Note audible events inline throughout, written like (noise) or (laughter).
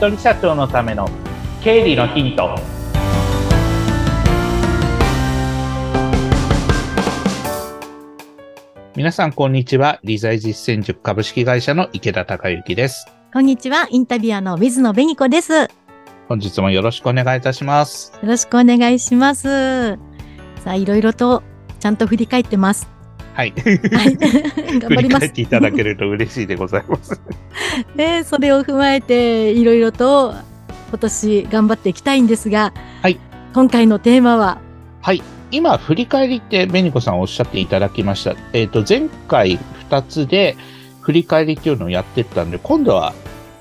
人社長のための経理のヒント。皆さんこんにちは。理財実践塾株式会社の池田孝之です。こんにちは。インタビュアーの水野紅子です。よ本日もよろしくお願いいたします。ろしくお願いします。さあいろいろとちゃんと振り返ってますはいはい (laughs) 頑張ります振り返っていただけると嬉しいでございます (laughs) ね、それを踏まえていろいろと今年頑張っていきたいんですが、はい、今回のテーマは？はい。今、振り返りって、紅子さんおっしゃっていただきました。えっ、と、前回2つで振り返りっていうのをやってったんで、今度は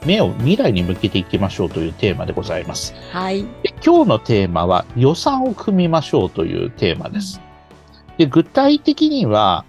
目を未来に向けていきましょうというテーマでございます。はい、で今日のテーマは予算を組みましょうというテーマです。で、具体的には、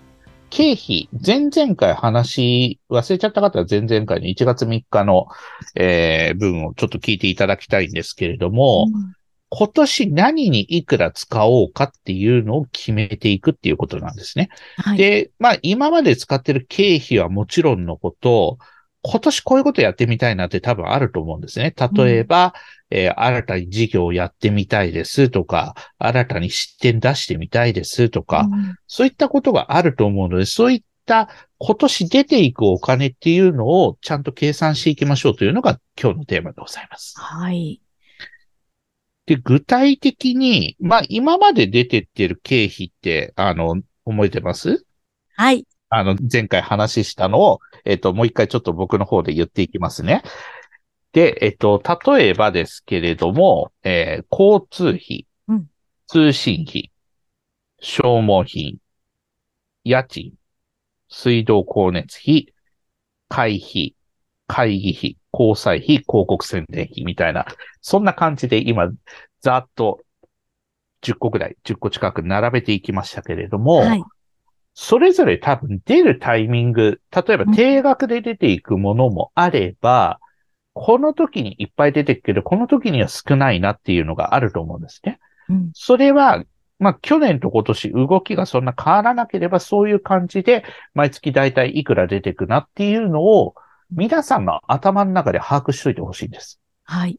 経費、前々回話、忘れちゃった方は前々回の1月3日の、えー文をちょっと聞いていただきたいんですけれども、うん今年何にいくら使おうかっていうのを決めていくっていうことなんですね。はい、で、まあ今まで使ってる経費はもちろんのこと、今年こういうことやってみたいなって多分あると思うんですね。例えば、えー新たに事業をやってみたいですとか、新たに出店出してみたいですとか、うんそういったことがあると思うので、そういった今年出ていくお金っていうのをちゃんと計算していきましょうというのが今日のテーマでございます。はい、で、具体的に、まあ、今まで出てってる経費って、あの、覚えてます？はい、あの、前回話したのを、えっ、と、もう一回ちょっと僕の方で言っていきますね。で、えっ、と、例えばですけれども、えー交通費、うん。通信費、消耗品、家賃、水道光熱費、会費、会議費、交際費、広告宣伝費みたいな、そんな感じで今、ざっと10個ぐらい、10個近く並べていきましたけれども、はい、それぞれ多分出るタイミング、例えばうん。定額で出ていくものもあれば、この時にいっぱい出てくけど、この時には少ないなっていうのがあると思うんですね。うんそれは、まあ去年と今年動きがそんな変わらなければそういう感じで毎月だいたいいくら出てくなっていうのを皆さんの頭の中で把握しといてほしいんです。はい、っ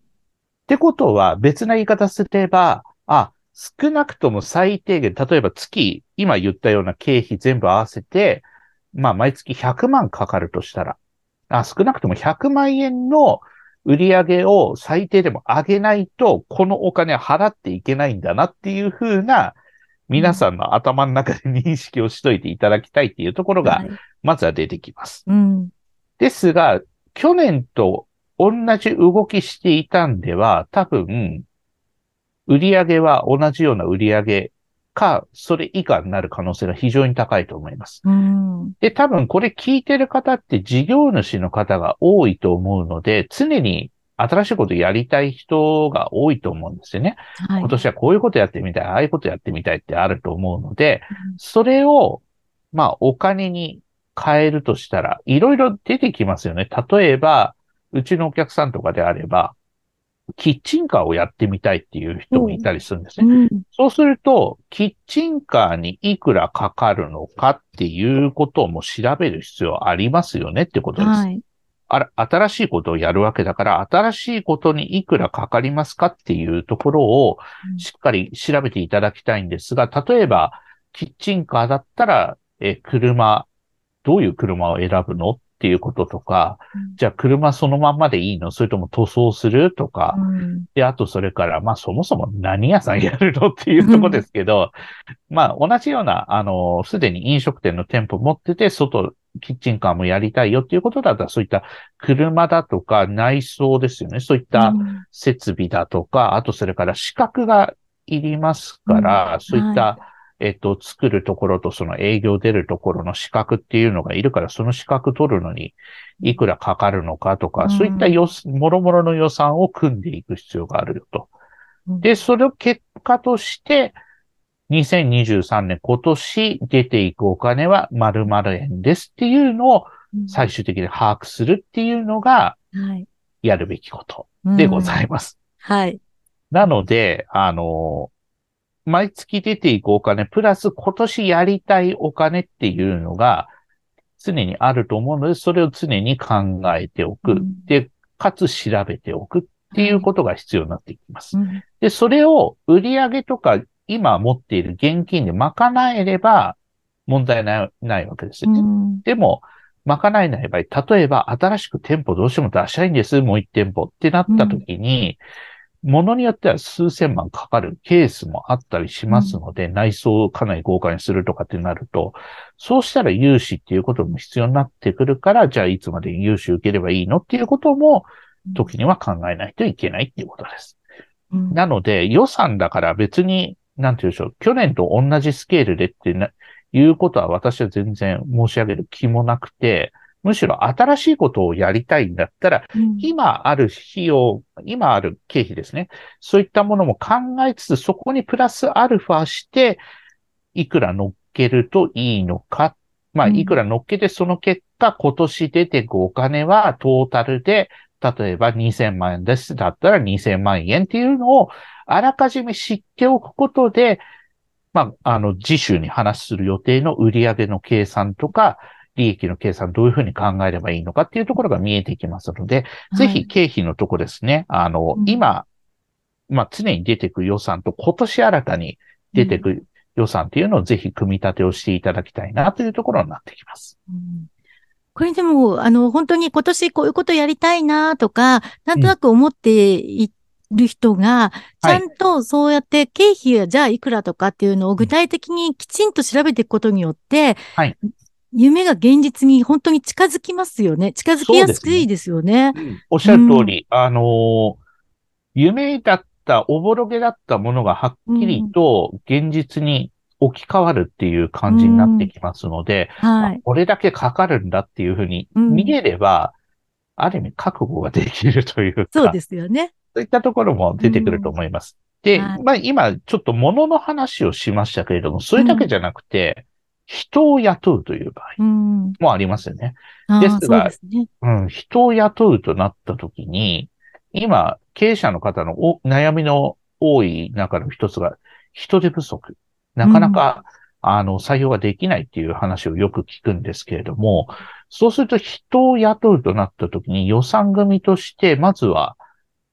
てことは別な言い方すれば、あ、少なくとも最低限、例えば月、今言ったような経費全部合わせて、まあ毎月100万かかるとしたら、あ、少なくとも100万円の売り上げを最低でも上げないと、このお金は払っていけないんだなっていうふうな、皆さんの頭の中で認識をしといていただきたいっていうところが、はい。まずは出てきます。うん、ですが、去年と同じ動きしていたんでは、多分、売上は同じような売上か、それ以下になる可能性が非常に高いと思います。うん、で、多分これ聞いてる方って事業主の方が多いと思うので、常に新しいことやりたい人が多いと思うんですよね。はい今、年はこういうことやってみたい、ああいうことやってみたいってあると思うのでうん、それを、まあ、お金に変えるとしたら、いろいろ出てきますよね。例えば、うちのお客さんとかであれば、キッチンカーをやってみたいっていう人もいたりするんですね。うん、そうすると、キッチンカーにいくらかかるのかっていうことも調べる必要ありますよねってことです。はい、あら、新しいことをやるわけだから、新しいことにいくらかかりますかっていうところをうんしっかり調べていただきたいんですが、例えば、キッチンカーだったら、え、車、どういう車を選ぶのっていうこととか、うん。じゃあ車そのまんまでいいの？それとも塗装する？とか、うん、で、あとそれから、まあそもそも何屋さんやるの？っていうところですけど、まあ同じような、あの、すでに飲食店の店舗持ってて、外、キッチンカーもやりたいよっていうことだったら、そういった車だとか内装ですよね。そういったうん。設備だとか、あとそれから資格がいりますから、うん。そういった、はえっと、作るところとその営業出るところの資格っていうのがいるから、その資格取るのにいくらかかるのかとか、うん。そういった予算、もろもろの予算を組んでいく必要があるよと。うん。で、それを結果として、2023年今年出ていくお金は〇〇円ですっていうのを最終的に把握するっていうのがはい、やるべきことでございまます。はい、なので、あの、毎月出ていくお金、プラス今年やりたいお金っていうのが常にあると思うので、それを常に考えておく。うんで、かつ調べておくっていうことが必要になってきます。うんで、それを売上とか今持っている現金で賄えれば問題ないないわけですよね。うんでも、賄えない場合、例えば新しく店舗どうしても出したいんです、もう一店舗ってなった時に、ものによっては数千万かかるケースもあったりしますので、内装をかなり豪華にするとかってなると、そうしたら融資っていうことも必要になってくるから、じゃあいつまで融資受ければいいのっていうことも、時には考えないといけないっていうことです。うん。なので、予算だから別に、なんて言うんでしょう、去年と同じスケールでってな、いうことは私は全然申し上げる気もなくて、むしろ新しいことをやりたいんだったら、うん今ある費用、今ある経費ですね。そういったものも考えつつ、そこにプラスアルファして、いくら乗っけるといいのか。まあ、うんいくら乗っけて、その結果、今年出てくお金はトータルで、例えば2000万円です。だったら2000万円っていうのを、あらかじめ知っておくことで、まあ、あの、次週に話する予定の売上の計算とか、利益の計算どういうふうに考えればいいのかっていうところが見えてきますので、ぜひ経費のとこですね、あの、うん。今、まあ、常に出てく予算と今年新たに出てく予算っていうのをぜひ組み立てをしていただきたいなというところになってきます。うん。これでも、あの、本当に今年こういうことやりたいなとか、なんとなく思っている人が、ちゃんとそうやって経費はじゃあいくらとかっていうのを具体的にきちんと調べていくことによって、はい夢が現実に本当に近づきますよね。近づきやすいですよね。おっしゃる通り、あのー夢だった、おぼろげだったものがはっきりと現実に置き換わるっていう感じになってきますので、はい。あこれだけかかるんだっていうふうにうん見えれば、ある意味覚悟ができるというか、そうですよね。そういったところも出てくると思います。で、はいまあ今ちょっと物の話をしましたけれども、それだけじゃなくて、人を雇うという場合うん。もありますよね。ああ、ですがですね。うん、人を雇うとなったときに、今、経営者の方のお悩みの多い中の一つが、人手不足。なかなか、あの、採用ができないっていう話をよく聞くんですけれども、そうすると人を雇うとなったときに予算組として、まずは、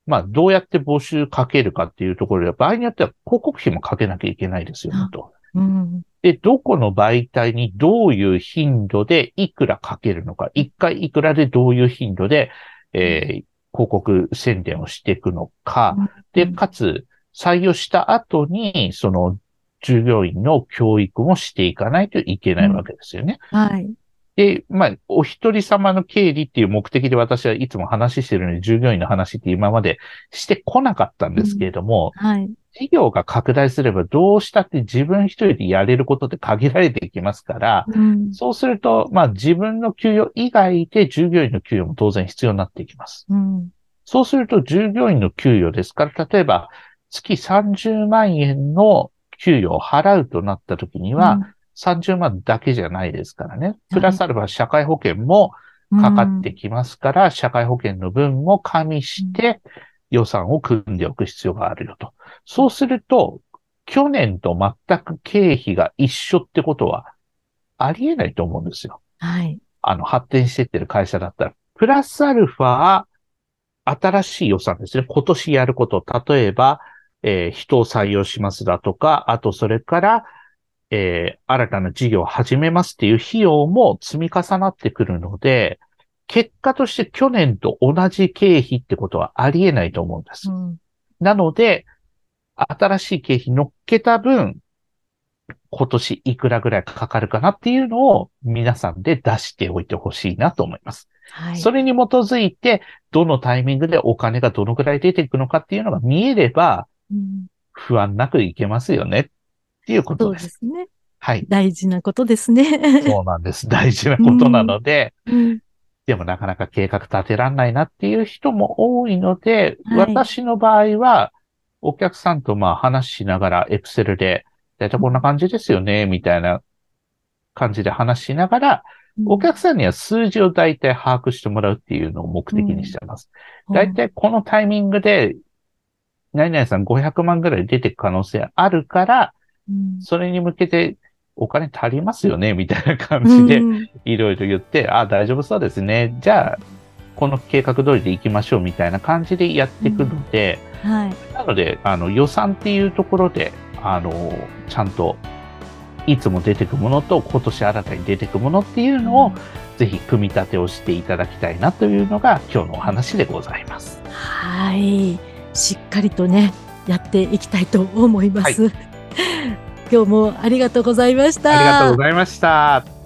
まあ、どうやって募集かけるかっていうところで、場合によっては広告費もかけなきゃいけないですよね、と。うん。で、どこの媒体にどういう頻度でいくらかけるのか、一回いくらでどういう頻度で、えー広告宣伝をしていくのか、で、かつ、採用した後に、その、従業員の教育もしていかないといけないわけですよね。はい。で、まあ、お一人様の経理っていう目的で私はいつも話してるのに、従業員の話って今までしてこなかったんですけれども、はい。事業が拡大すればどうしたって自分一人でやれることって限られていきますから、うん。そうすると、まあ自分の給与以外で従業員の給与も当然必要になっていきます。うん。そうすると従業員の給与ですから、例えば月30万円の給与を払うとなった時には、30万だけじゃないですからね。プラスアルファ社会保険もかかってきますから、社会保険の分も加味して予算を組んでおく必要があるよと。そうすると、去年と全く経費が一緒ってことはありえないと思うんですよ。はい。あの、発展してってる会社だったら。プラスアルファ、新しい予算ですね。今年やること。例えば、えー人を採用しますだとか、あとそれから、えー新たな事業を始めますっていう費用も積み重なってくるので、結果として去年と同じ経費ってことはありえないと思うんです。うん。なので、新しい経費乗っけた分、今年いくらぐらいかかるかなっていうのを皆さんで出しておいてほしいなと思います。はい。それに基づいて、どのタイミングでお金がどのくらい出ていくのかっていうのが見えれば、うん不安なくいけますよねっていうこそうとで。ですすね。はい。大事なことですね。(laughs) そうなんです。大事なことなので、うん。でもなかなか計画立てらんないなっていう人も多いので、はい。私の場合は、お客さんとまあ話しながら、エクセルで、だいたいこんな感じですよね、みたいな感じで話しながら、お客さんには数字をだいたい把握してもらうっていうのを目的にしてます。だいたいこのタイミングで、何々さん500万ぐらい出てく可能性あるから、うん。それに向けてお金足りますよね、みたいな感じでう、んいろいろ言って、あ、大丈夫そうですね。じゃあ、この計画通りで行きましょうみたいな感じでやっていくので、はい。なので、あの予算っていうところで、あの、ちゃんと、いつも出てくものと今年新たに出てくものっていうのを、ぜひ組み立てをしていただきたいなというのが今日のお話でございます。はい。しっかりとね、やっていきたいと思います。今日もありがとうございました。ありがとうございました。